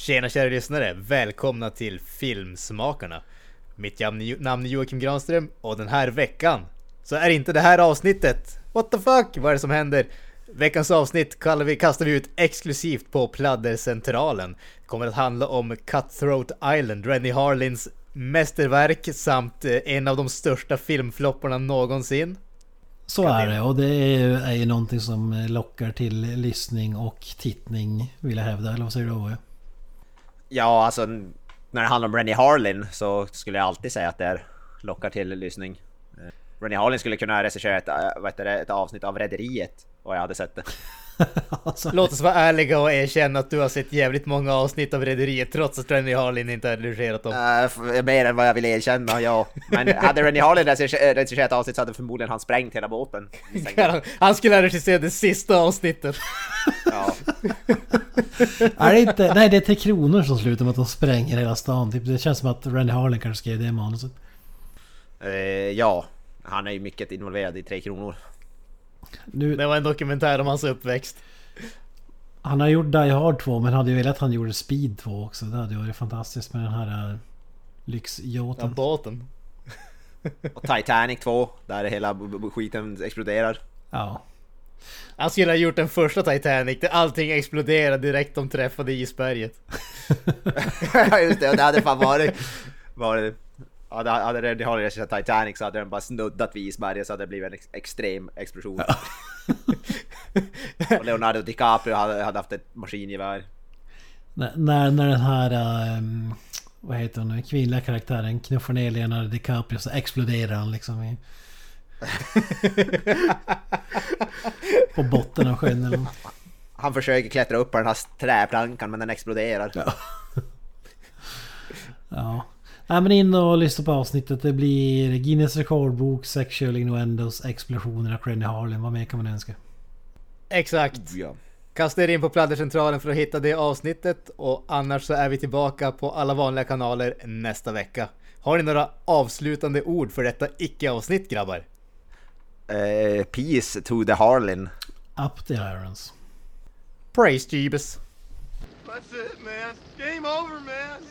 Tjena kära lyssnare! Välkomna till Filmsmakarna! Mitt namn är Joakim Granström och den här veckan så är inte det här avsnittet. What the fuck? Vad är det som händer? Veckans avsnitt kallar vi, kastar vi ut exklusivt på Pladdercentralen. Det kommer att handla om Cutthroat Island, Rennie Harlins mästerverk samt eh, en av de största filmflopparna någonsin. Så är det och det är ju, är ju någonting som lockar till lyssning och tittning vill jag hävda. Eller vad säger du? Ja, alltså när det handlar om Rennie Harlin så skulle jag alltid säga att det är lockar till lyssning. Eh, Rennie Harlin skulle kunna regissera ett, eh, vad heter det, ett avsnitt av Rederiet och jag hade sett det. alltså. Låt oss vara ärliga och erkänna att du har sett jävligt många avsnitt av Rederiet trots att Rennie Harlin inte har regisserat dem. Uh, mer än vad jag vill erkänna, ja. Men hade Rennie Harlin regisserat ett avsnitt så hade förmodligen han sprängt hela båten. han skulle ha regisserat det sista avsnittet. ja. är det inte... Nej, det är Tre Kronor som slutar med att de spränger hela stan. Typ, det känns som att Rennie Harlin kanske skrev det manuset. Uh, ja, han är ju mycket involverad i Tre Kronor. Nu... Det var en dokumentär om hans uppväxt. Han har gjort Die Hard 2 men hade ju velat att han gjorde Speed 2 också. Det hade varit fantastiskt med den här uh, lyxyachten. Ja, båten. Och Titanic 2, där hela skiten exploderar. Ja. Han skulle ha gjort den första Titanic där allting exploderade direkt de träffade isberget. Ja just det, det hade fan varit... varit hade, hade det hållit sig Titanic så hade den bara snuddat vid isberget så hade det blivit en ex extrem explosion. Ja. och Leonardo DiCaprio hade, hade haft ett maskingevär. När, när, när den här... Um, vad heter hon? Kvinnliga karaktären knuffar ner Leonardo DiCaprio så exploderar han liksom i... på botten av sjön eller Han försöker klättra upp på den här träplankan men den exploderar. Ja. ja. Nej men in och lyssna på avsnittet. Det blir Guinness rekordbok, sexual innuendos, explosioner av Rennie Harlin. Vad mer kan man önska? Exakt. Ja. Kasta er in på Pladdercentralen för att hitta det avsnittet och annars så är vi tillbaka på alla vanliga kanaler nästa vecka. Har ni några avslutande ord för detta icke-avsnitt grabbar? Uh, peace to the Harlin. Up the irons. Praise Jeebus. That's it man. Game over man.